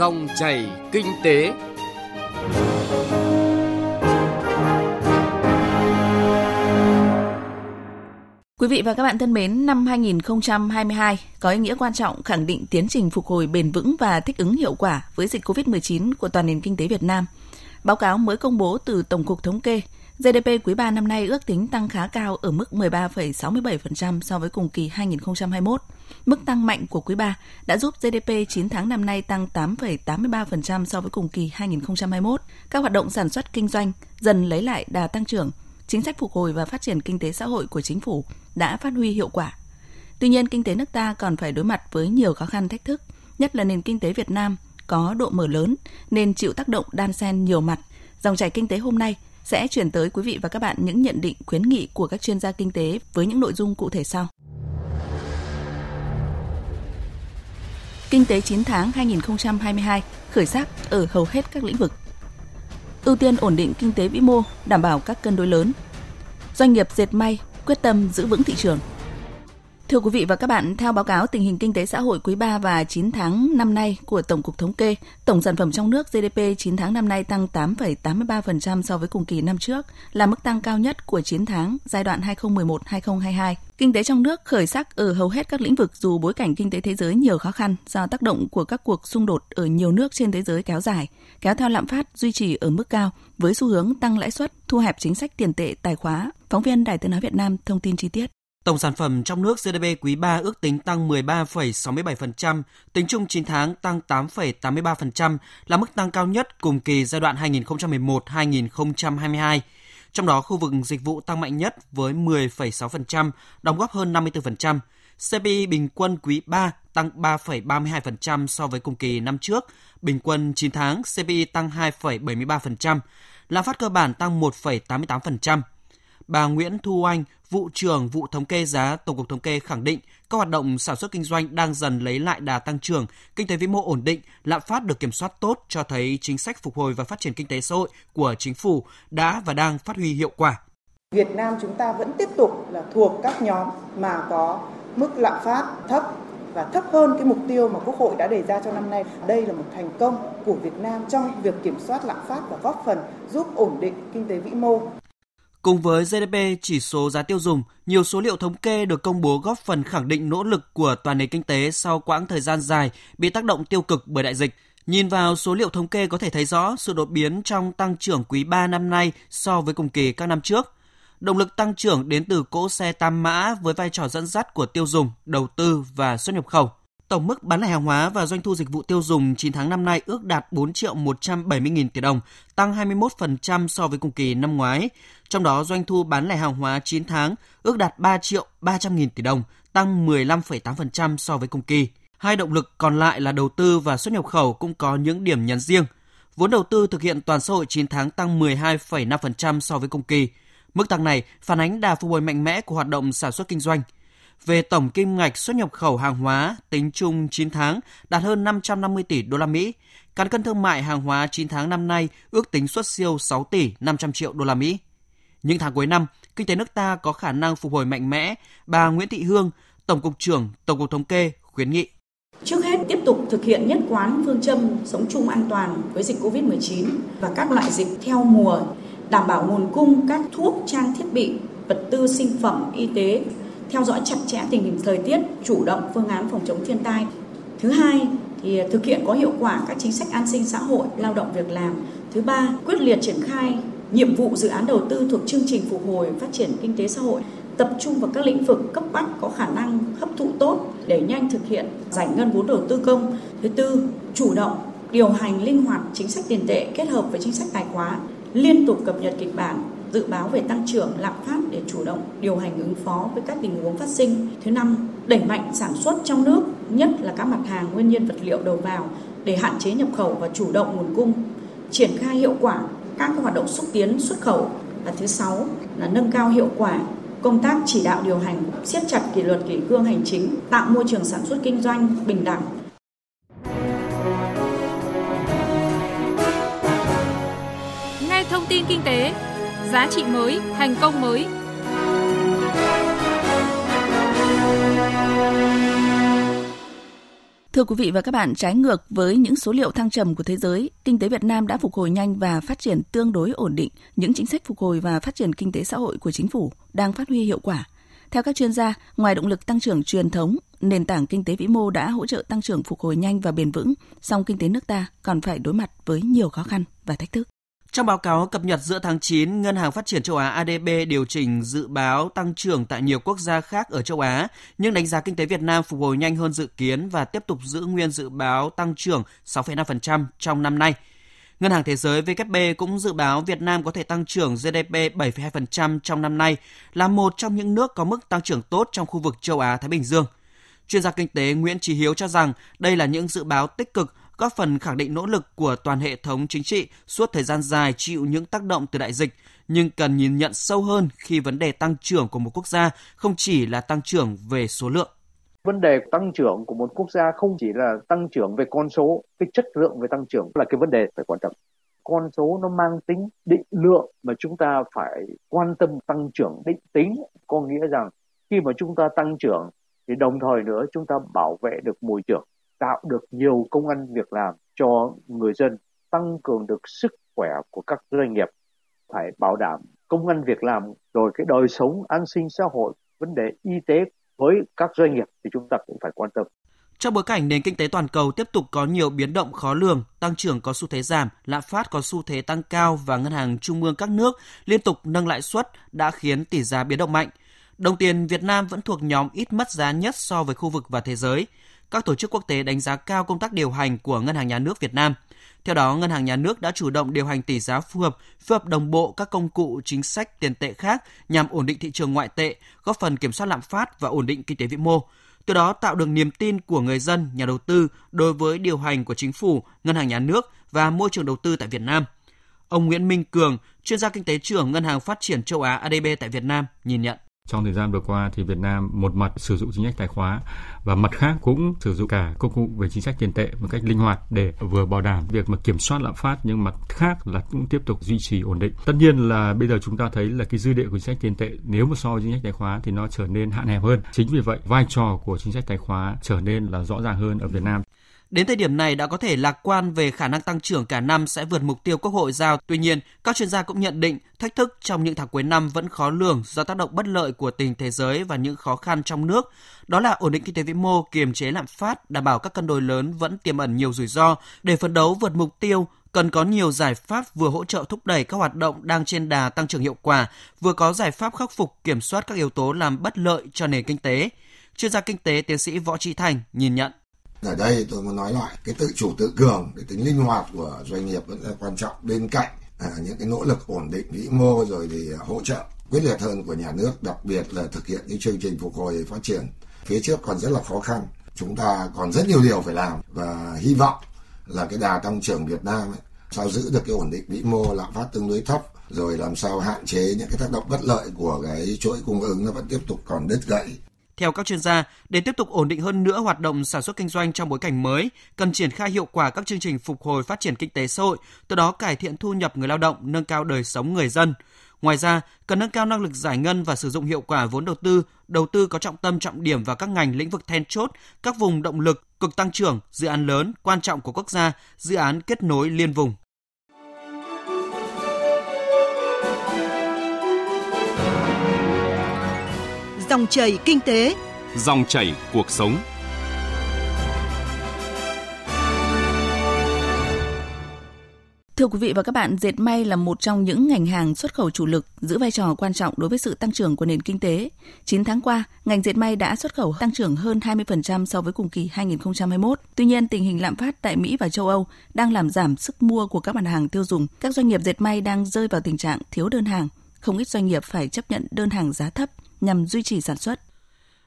Dòng chảy kinh tế. Quý vị và các bạn thân mến, năm 2022 có ý nghĩa quan trọng khẳng định tiến trình phục hồi bền vững và thích ứng hiệu quả với dịch COVID-19 của toàn nền kinh tế Việt Nam. Báo cáo mới công bố từ Tổng cục Thống kê, GDP quý 3 năm nay ước tính tăng khá cao ở mức 13,67% so với cùng kỳ 2021. Mức tăng mạnh của quý 3 đã giúp GDP 9 tháng năm nay tăng 8,83% so với cùng kỳ 2021. Các hoạt động sản xuất kinh doanh dần lấy lại đà tăng trưởng, chính sách phục hồi và phát triển kinh tế xã hội của chính phủ đã phát huy hiệu quả. Tuy nhiên, kinh tế nước ta còn phải đối mặt với nhiều khó khăn thách thức, nhất là nền kinh tế Việt Nam có độ mở lớn nên chịu tác động đan xen nhiều mặt. Dòng chảy kinh tế hôm nay sẽ chuyển tới quý vị và các bạn những nhận định khuyến nghị của các chuyên gia kinh tế với những nội dung cụ thể sau. Kinh tế 9 tháng 2022 khởi sắc ở hầu hết các lĩnh vực. Ưu tiên ổn định kinh tế vĩ mô, đảm bảo các cân đối lớn. Doanh nghiệp dệt may quyết tâm giữ vững thị trường. Thưa quý vị và các bạn, theo báo cáo tình hình kinh tế xã hội quý 3 và 9 tháng năm nay của Tổng cục Thống kê, tổng sản phẩm trong nước GDP 9 tháng năm nay tăng 8,83% so với cùng kỳ năm trước, là mức tăng cao nhất của 9 tháng giai đoạn 2011-2022. Kinh tế trong nước khởi sắc ở hầu hết các lĩnh vực dù bối cảnh kinh tế thế giới nhiều khó khăn do tác động của các cuộc xung đột ở nhiều nước trên thế giới kéo dài, kéo theo lạm phát duy trì ở mức cao với xu hướng tăng lãi suất, thu hẹp chính sách tiền tệ tài khóa. Phóng viên Đài Tiếng nói Việt Nam thông tin chi tiết. Tổng sản phẩm trong nước GDP quý 3 ước tính tăng 13,67%, tính chung 9 tháng tăng 8,83% là mức tăng cao nhất cùng kỳ giai đoạn 2011-2022. Trong đó, khu vực dịch vụ tăng mạnh nhất với 10,6%, đóng góp hơn 54%. CPI bình quân quý 3 tăng 3,32% so với cùng kỳ năm trước, bình quân 9 tháng CPI tăng 2,73%, lạm phát cơ bản tăng 1,88%. Bà Nguyễn Thu Anh, vụ trưởng vụ thống kê giá Tổng cục Thống kê khẳng định các hoạt động sản xuất kinh doanh đang dần lấy lại đà tăng trưởng, kinh tế vĩ mô ổn định, lạm phát được kiểm soát tốt cho thấy chính sách phục hồi và phát triển kinh tế xã hội của chính phủ đã và đang phát huy hiệu quả. Việt Nam chúng ta vẫn tiếp tục là thuộc các nhóm mà có mức lạm phát thấp và thấp hơn cái mục tiêu mà Quốc hội đã đề ra cho năm nay. Đây là một thành công của Việt Nam trong việc kiểm soát lạm phát và góp phần giúp ổn định kinh tế vĩ mô. Cùng với GDP chỉ số giá tiêu dùng, nhiều số liệu thống kê được công bố góp phần khẳng định nỗ lực của toàn nền kinh tế sau quãng thời gian dài bị tác động tiêu cực bởi đại dịch. Nhìn vào số liệu thống kê có thể thấy rõ sự đột biến trong tăng trưởng quý 3 năm nay so với cùng kỳ các năm trước. Động lực tăng trưởng đến từ cỗ xe tam mã với vai trò dẫn dắt của tiêu dùng, đầu tư và xuất nhập khẩu. Tổng mức bán lẻ hàng hóa và doanh thu dịch vụ tiêu dùng 9 tháng năm nay ước đạt 4 triệu 170 nghìn tỷ đồng, tăng 21% so với cùng kỳ năm ngoái. Trong đó doanh thu bán lẻ hàng hóa 9 tháng ước đạt 3 triệu 300 nghìn tỷ đồng, tăng 15,8% so với cùng kỳ. Hai động lực còn lại là đầu tư và xuất nhập khẩu cũng có những điểm nhấn riêng. Vốn đầu tư thực hiện toàn xã hội 9 tháng tăng 12,5% so với cùng kỳ. Mức tăng này phản ánh đà phục hồi mạnh mẽ của hoạt động sản xuất kinh doanh – về tổng kim ngạch xuất nhập khẩu hàng hóa tính chung 9 tháng đạt hơn 550 tỷ đô la Mỹ. Cán cân thương mại hàng hóa 9 tháng năm nay ước tính xuất siêu 6 tỷ 500 triệu đô la Mỹ. Những tháng cuối năm, kinh tế nước ta có khả năng phục hồi mạnh mẽ, bà Nguyễn Thị Hương, Tổng cục trưởng Tổng cục Thống kê khuyến nghị. Trước hết tiếp tục thực hiện nhất quán phương châm sống chung an toàn với dịch Covid-19 và các loại dịch theo mùa, đảm bảo nguồn cung các thuốc, trang thiết bị, vật tư sinh phẩm y tế theo dõi chặt chẽ tình hình thời tiết, chủ động phương án phòng chống thiên tai. Thứ hai thì thực hiện có hiệu quả các chính sách an sinh xã hội, lao động việc làm. Thứ ba, quyết liệt triển khai nhiệm vụ dự án đầu tư thuộc chương trình phục hồi phát triển kinh tế xã hội tập trung vào các lĩnh vực cấp bách có khả năng hấp thụ tốt để nhanh thực hiện giải ngân vốn đầu tư công. Thứ tư, chủ động điều hành linh hoạt chính sách tiền tệ kết hợp với chính sách tài khóa, liên tục cập nhật kịch bản dự báo về tăng trưởng lạm phát để chủ động điều hành ứng phó với các tình huống phát sinh. Thứ năm, đẩy mạnh sản xuất trong nước, nhất là các mặt hàng nguyên nhiên vật liệu đầu vào để hạn chế nhập khẩu và chủ động nguồn cung, triển khai hiệu quả các hoạt động xúc tiến xuất khẩu. Và thứ sáu là nâng cao hiệu quả công tác chỉ đạo điều hành, siết chặt kỷ luật kỷ cương hành chính, tạo môi trường sản xuất kinh doanh bình đẳng, Nghe thông tin kinh tế, giá trị mới, thành công mới. Thưa quý vị và các bạn, trái ngược với những số liệu thăng trầm của thế giới, kinh tế Việt Nam đã phục hồi nhanh và phát triển tương đối ổn định. Những chính sách phục hồi và phát triển kinh tế xã hội của chính phủ đang phát huy hiệu quả. Theo các chuyên gia, ngoài động lực tăng trưởng truyền thống, nền tảng kinh tế vĩ mô đã hỗ trợ tăng trưởng phục hồi nhanh và bền vững, song kinh tế nước ta còn phải đối mặt với nhiều khó khăn và thách thức. Trong báo cáo cập nhật giữa tháng 9, Ngân hàng Phát triển châu Á ADB điều chỉnh dự báo tăng trưởng tại nhiều quốc gia khác ở châu Á, nhưng đánh giá kinh tế Việt Nam phục hồi nhanh hơn dự kiến và tiếp tục giữ nguyên dự báo tăng trưởng 6,5% trong năm nay. Ngân hàng Thế giới WB cũng dự báo Việt Nam có thể tăng trưởng GDP 7,2% trong năm nay, là một trong những nước có mức tăng trưởng tốt trong khu vực châu Á-Thái Bình Dương. Chuyên gia kinh tế Nguyễn Trí Hiếu cho rằng đây là những dự báo tích cực góp phần khẳng định nỗ lực của toàn hệ thống chính trị suốt thời gian dài chịu những tác động từ đại dịch, nhưng cần nhìn nhận sâu hơn khi vấn đề tăng trưởng của một quốc gia không chỉ là tăng trưởng về số lượng. Vấn đề tăng trưởng của một quốc gia không chỉ là tăng trưởng về con số, cái chất lượng về tăng trưởng là cái vấn đề phải quan trọng Con số nó mang tính định lượng mà chúng ta phải quan tâm tăng trưởng định tính, có nghĩa rằng khi mà chúng ta tăng trưởng thì đồng thời nữa chúng ta bảo vệ được môi trường tạo được nhiều công ăn việc làm cho người dân, tăng cường được sức khỏe của các doanh nghiệp, phải bảo đảm công ăn việc làm rồi cái đời sống an sinh xã hội, vấn đề y tế với các doanh nghiệp thì chúng ta cũng phải quan tâm. Trong bối cảnh nền kinh tế toàn cầu tiếp tục có nhiều biến động khó lường, tăng trưởng có xu thế giảm, lạm phát có xu thế tăng cao và ngân hàng trung ương các nước liên tục nâng lãi suất đã khiến tỷ giá biến động mạnh. Đồng tiền Việt Nam vẫn thuộc nhóm ít mất giá nhất so với khu vực và thế giới các tổ chức quốc tế đánh giá cao công tác điều hành của Ngân hàng Nhà nước Việt Nam. Theo đó, Ngân hàng Nhà nước đã chủ động điều hành tỷ giá phù hợp, phù hợp đồng bộ các công cụ chính sách tiền tệ khác nhằm ổn định thị trường ngoại tệ, góp phần kiểm soát lạm phát và ổn định kinh tế vĩ mô. Từ đó tạo được niềm tin của người dân, nhà đầu tư đối với điều hành của chính phủ, ngân hàng nhà nước và môi trường đầu tư tại Việt Nam. Ông Nguyễn Minh Cường, chuyên gia kinh tế trưởng Ngân hàng Phát triển châu Á ADB tại Việt Nam nhìn nhận. Trong thời gian vừa qua thì Việt Nam một mặt sử dụng chính sách tài khóa và mặt khác cũng sử dụng cả công cụ về chính sách tiền tệ một cách linh hoạt để vừa bảo đảm việc mà kiểm soát lạm phát nhưng mặt khác là cũng tiếp tục duy trì ổn định. Tất nhiên là bây giờ chúng ta thấy là cái dư địa của chính sách tiền tệ nếu mà so với chính sách tài khóa thì nó trở nên hạn hẹp hơn. Chính vì vậy, vai trò của chính sách tài khóa trở nên là rõ ràng hơn ở Việt Nam. Đến thời điểm này đã có thể lạc quan về khả năng tăng trưởng cả năm sẽ vượt mục tiêu Quốc hội giao. Tuy nhiên, các chuyên gia cũng nhận định thách thức trong những tháng cuối năm vẫn khó lường do tác động bất lợi của tình thế giới và những khó khăn trong nước. Đó là ổn định kinh tế vĩ mô, kiềm chế lạm phát, đảm bảo các cân đối lớn vẫn tiềm ẩn nhiều rủi ro. Để phấn đấu vượt mục tiêu, cần có nhiều giải pháp vừa hỗ trợ thúc đẩy các hoạt động đang trên đà tăng trưởng hiệu quả, vừa có giải pháp khắc phục kiểm soát các yếu tố làm bất lợi cho nền kinh tế. Chuyên gia kinh tế tiến sĩ Võ Trí Thành nhìn nhận ở đây tôi muốn nói lại cái tự chủ tự cường cái tính linh hoạt của doanh nghiệp vẫn là quan trọng. Bên cạnh à, những cái nỗ lực ổn định vĩ mô rồi thì à, hỗ trợ quyết liệt hơn của nhà nước đặc biệt là thực hiện những chương trình phục hồi phát triển. Phía trước còn rất là khó khăn chúng ta còn rất nhiều điều phải làm và hy vọng là cái đà tăng trưởng Việt Nam ấy, sao giữ được cái ổn định vĩ mô lạm phát tương đối thấp rồi làm sao hạn chế những cái tác động bất lợi của cái chuỗi cung ứng nó vẫn tiếp tục còn đứt gãy theo các chuyên gia, để tiếp tục ổn định hơn nữa hoạt động sản xuất kinh doanh trong bối cảnh mới, cần triển khai hiệu quả các chương trình phục hồi phát triển kinh tế xã hội, từ đó cải thiện thu nhập người lao động, nâng cao đời sống người dân. Ngoài ra, cần nâng cao năng lực giải ngân và sử dụng hiệu quả vốn đầu tư, đầu tư có trọng tâm trọng điểm vào các ngành lĩnh vực then chốt, các vùng động lực, cực tăng trưởng, dự án lớn, quan trọng của quốc gia, dự án kết nối liên vùng. Dòng chảy kinh tế, dòng chảy cuộc sống. Thưa quý vị và các bạn, dệt may là một trong những ngành hàng xuất khẩu chủ lực, giữ vai trò quan trọng đối với sự tăng trưởng của nền kinh tế. 9 tháng qua, ngành dệt may đã xuất khẩu tăng trưởng hơn 20% so với cùng kỳ 2021. Tuy nhiên, tình hình lạm phát tại Mỹ và châu Âu đang làm giảm sức mua của các mặt hàng tiêu dùng. Các doanh nghiệp dệt may đang rơi vào tình trạng thiếu đơn hàng. Không ít doanh nghiệp phải chấp nhận đơn hàng giá thấp nhằm duy trì sản xuất.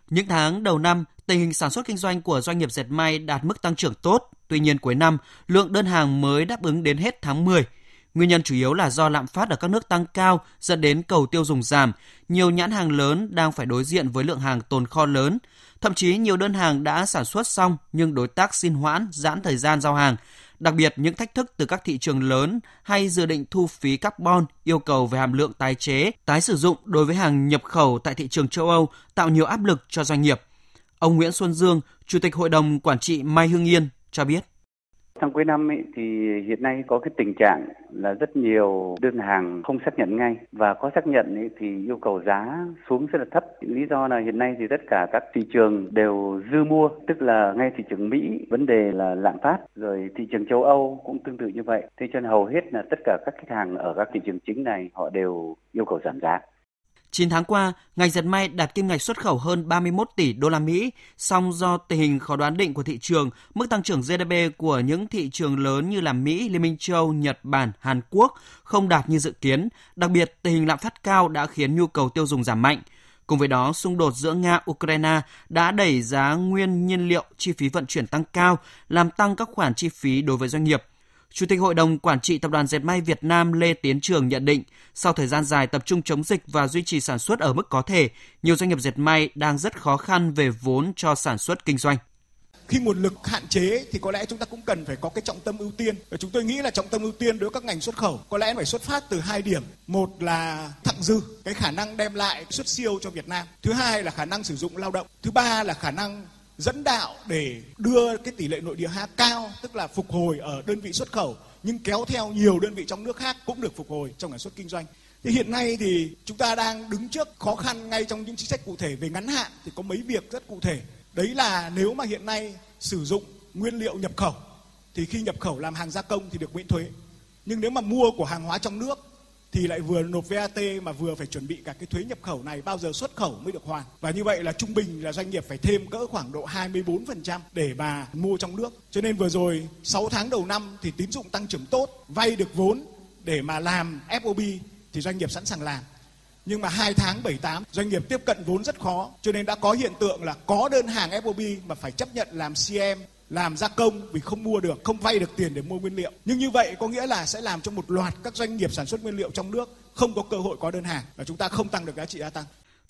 Những tháng đầu năm, tình hình sản xuất kinh doanh của doanh nghiệp dệt may đạt mức tăng trưởng tốt. Tuy nhiên cuối năm, lượng đơn hàng mới đáp ứng đến hết tháng 10. Nguyên nhân chủ yếu là do lạm phát ở các nước tăng cao dẫn đến cầu tiêu dùng giảm. Nhiều nhãn hàng lớn đang phải đối diện với lượng hàng tồn kho lớn. Thậm chí nhiều đơn hàng đã sản xuất xong nhưng đối tác xin hoãn, giãn thời gian giao hàng. Đặc biệt những thách thức từ các thị trường lớn hay dự định thu phí carbon yêu cầu về hàm lượng tái chế, tái sử dụng đối với hàng nhập khẩu tại thị trường châu Âu tạo nhiều áp lực cho doanh nghiệp. Ông Nguyễn Xuân Dương, Chủ tịch Hội đồng Quản trị Mai Hương Yên cho biết. Trong cuối năm ấy, thì hiện nay có cái tình trạng là rất nhiều đơn hàng không xác nhận ngay và có xác nhận ấy, thì yêu cầu giá xuống rất là thấp. Lý do là hiện nay thì tất cả các thị trường đều dư mua, tức là ngay thị trường Mỹ vấn đề là lạm phát, rồi thị trường châu Âu cũng tương tự như vậy. Thế cho nên hầu hết là tất cả các khách hàng ở các thị trường chính này họ đều yêu cầu giảm giá. 9 tháng qua, ngành dệt may đạt kim ngạch xuất khẩu hơn 31 tỷ đô la Mỹ, song do tình hình khó đoán định của thị trường, mức tăng trưởng GDP của những thị trường lớn như là Mỹ, Liên minh châu, Nhật Bản, Hàn Quốc không đạt như dự kiến. Đặc biệt, tình hình lạm phát cao đã khiến nhu cầu tiêu dùng giảm mạnh. Cùng với đó, xung đột giữa Nga-Ukraine đã đẩy giá nguyên nhiên liệu, chi phí vận chuyển tăng cao, làm tăng các khoản chi phí đối với doanh nghiệp. Chủ tịch Hội đồng Quản trị Tập đoàn Dệt may Việt Nam Lê Tiến Trường nhận định, sau thời gian dài tập trung chống dịch và duy trì sản xuất ở mức có thể, nhiều doanh nghiệp dệt may đang rất khó khăn về vốn cho sản xuất kinh doanh. Khi nguồn lực hạn chế thì có lẽ chúng ta cũng cần phải có cái trọng tâm ưu tiên. Và chúng tôi nghĩ là trọng tâm ưu tiên đối với các ngành xuất khẩu có lẽ phải xuất phát từ hai điểm. Một là thặng dư cái khả năng đem lại xuất siêu cho Việt Nam. Thứ hai là khả năng sử dụng lao động. Thứ ba là khả năng dẫn đạo để đưa cái tỷ lệ nội địa hóa cao, tức là phục hồi ở đơn vị xuất khẩu, nhưng kéo theo nhiều đơn vị trong nước khác cũng được phục hồi trong sản xuất kinh doanh. Thì hiện nay thì chúng ta đang đứng trước khó khăn ngay trong những chính sách cụ thể về ngắn hạn thì có mấy việc rất cụ thể. Đấy là nếu mà hiện nay sử dụng nguyên liệu nhập khẩu, thì khi nhập khẩu làm hàng gia công thì được miễn thuế. Nhưng nếu mà mua của hàng hóa trong nước thì lại vừa nộp VAT mà vừa phải chuẩn bị cả cái thuế nhập khẩu này bao giờ xuất khẩu mới được hoàn. Và như vậy là trung bình là doanh nghiệp phải thêm cỡ khoảng độ 24% để mà mua trong nước. Cho nên vừa rồi 6 tháng đầu năm thì tín dụng tăng trưởng tốt, vay được vốn để mà làm FOB thì doanh nghiệp sẵn sàng làm. Nhưng mà 2 tháng 7 8 doanh nghiệp tiếp cận vốn rất khó cho nên đã có hiện tượng là có đơn hàng FOB mà phải chấp nhận làm CM làm gia công vì không mua được, không vay được tiền để mua nguyên liệu. Nhưng như vậy có nghĩa là sẽ làm cho một loạt các doanh nghiệp sản xuất nguyên liệu trong nước không có cơ hội có đơn hàng và chúng ta không tăng được giá trị gia tăng.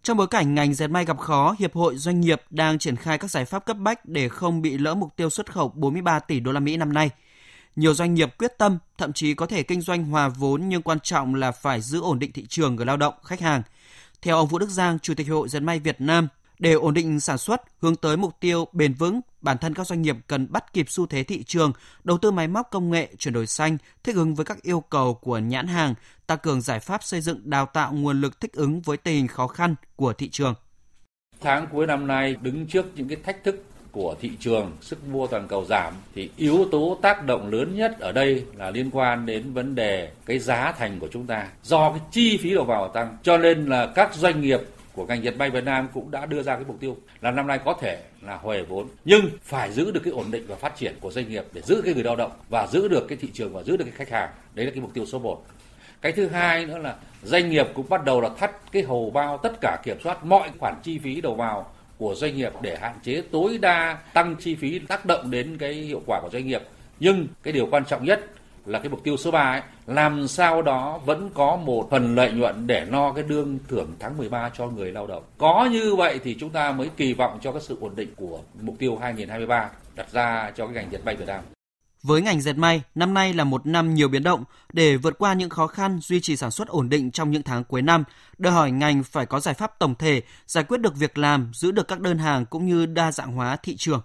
Trong bối cảnh ngành dệt may gặp khó, Hiệp hội Doanh nghiệp đang triển khai các giải pháp cấp bách để không bị lỡ mục tiêu xuất khẩu 43 tỷ đô la Mỹ năm nay. Nhiều doanh nghiệp quyết tâm, thậm chí có thể kinh doanh hòa vốn nhưng quan trọng là phải giữ ổn định thị trường người lao động, khách hàng. Theo ông Vũ Đức Giang, Chủ tịch hội Dệt may Việt Nam, để ổn định sản xuất, hướng tới mục tiêu bền vững, bản thân các doanh nghiệp cần bắt kịp xu thế thị trường, đầu tư máy móc công nghệ, chuyển đổi xanh, thích ứng với các yêu cầu của nhãn hàng, tăng cường giải pháp xây dựng đào tạo nguồn lực thích ứng với tình hình khó khăn của thị trường. Tháng cuối năm nay đứng trước những cái thách thức của thị trường, sức mua toàn cầu giảm thì yếu tố tác động lớn nhất ở đây là liên quan đến vấn đề cái giá thành của chúng ta. Do cái chi phí đầu vào tăng cho nên là các doanh nghiệp của ngành dệt may Việt Nam cũng đã đưa ra cái mục tiêu là năm nay có thể là hồi vốn, nhưng phải giữ được cái ổn định và phát triển của doanh nghiệp để giữ cái người lao động và giữ được cái thị trường và giữ được cái khách hàng. Đấy là cái mục tiêu số 1 cái thứ hai nữa là doanh nghiệp cũng bắt đầu là thắt cái hầu bao tất cả kiểm soát mọi khoản chi phí đầu vào của doanh nghiệp để hạn chế tối đa tăng chi phí tác động đến cái hiệu quả của doanh nghiệp. Nhưng cái điều quan trọng nhất là cái mục tiêu số 3 ấy, làm sao đó vẫn có một phần lợi nhuận để no cái đương thưởng tháng 13 cho người lao động. Có như vậy thì chúng ta mới kỳ vọng cho cái sự ổn định của mục tiêu 2023 đặt ra cho cái ngành dệt may Việt Nam. Với ngành dệt may, năm nay là một năm nhiều biến động. Để vượt qua những khó khăn, duy trì sản xuất ổn định trong những tháng cuối năm, đòi hỏi ngành phải có giải pháp tổng thể, giải quyết được việc làm, giữ được các đơn hàng cũng như đa dạng hóa thị trường.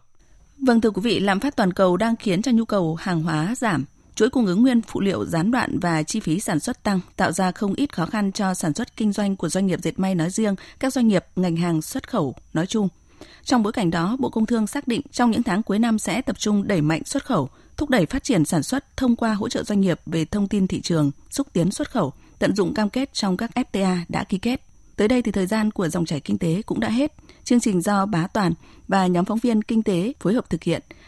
Vâng thưa quý vị, lạm phát toàn cầu đang khiến cho nhu cầu hàng hóa giảm, chuỗi cung ứng nguyên phụ liệu gián đoạn và chi phí sản xuất tăng, tạo ra không ít khó khăn cho sản xuất kinh doanh của doanh nghiệp dệt may nói riêng, các doanh nghiệp ngành hàng xuất khẩu nói chung. Trong bối cảnh đó, Bộ Công Thương xác định trong những tháng cuối năm sẽ tập trung đẩy mạnh xuất khẩu, thúc đẩy phát triển sản xuất thông qua hỗ trợ doanh nghiệp về thông tin thị trường, xúc tiến xuất khẩu, tận dụng cam kết trong các FTA đã ký kết. Tới đây thì thời gian của dòng chảy kinh tế cũng đã hết. Chương trình do Bá Toàn và nhóm phóng viên kinh tế phối hợp thực hiện.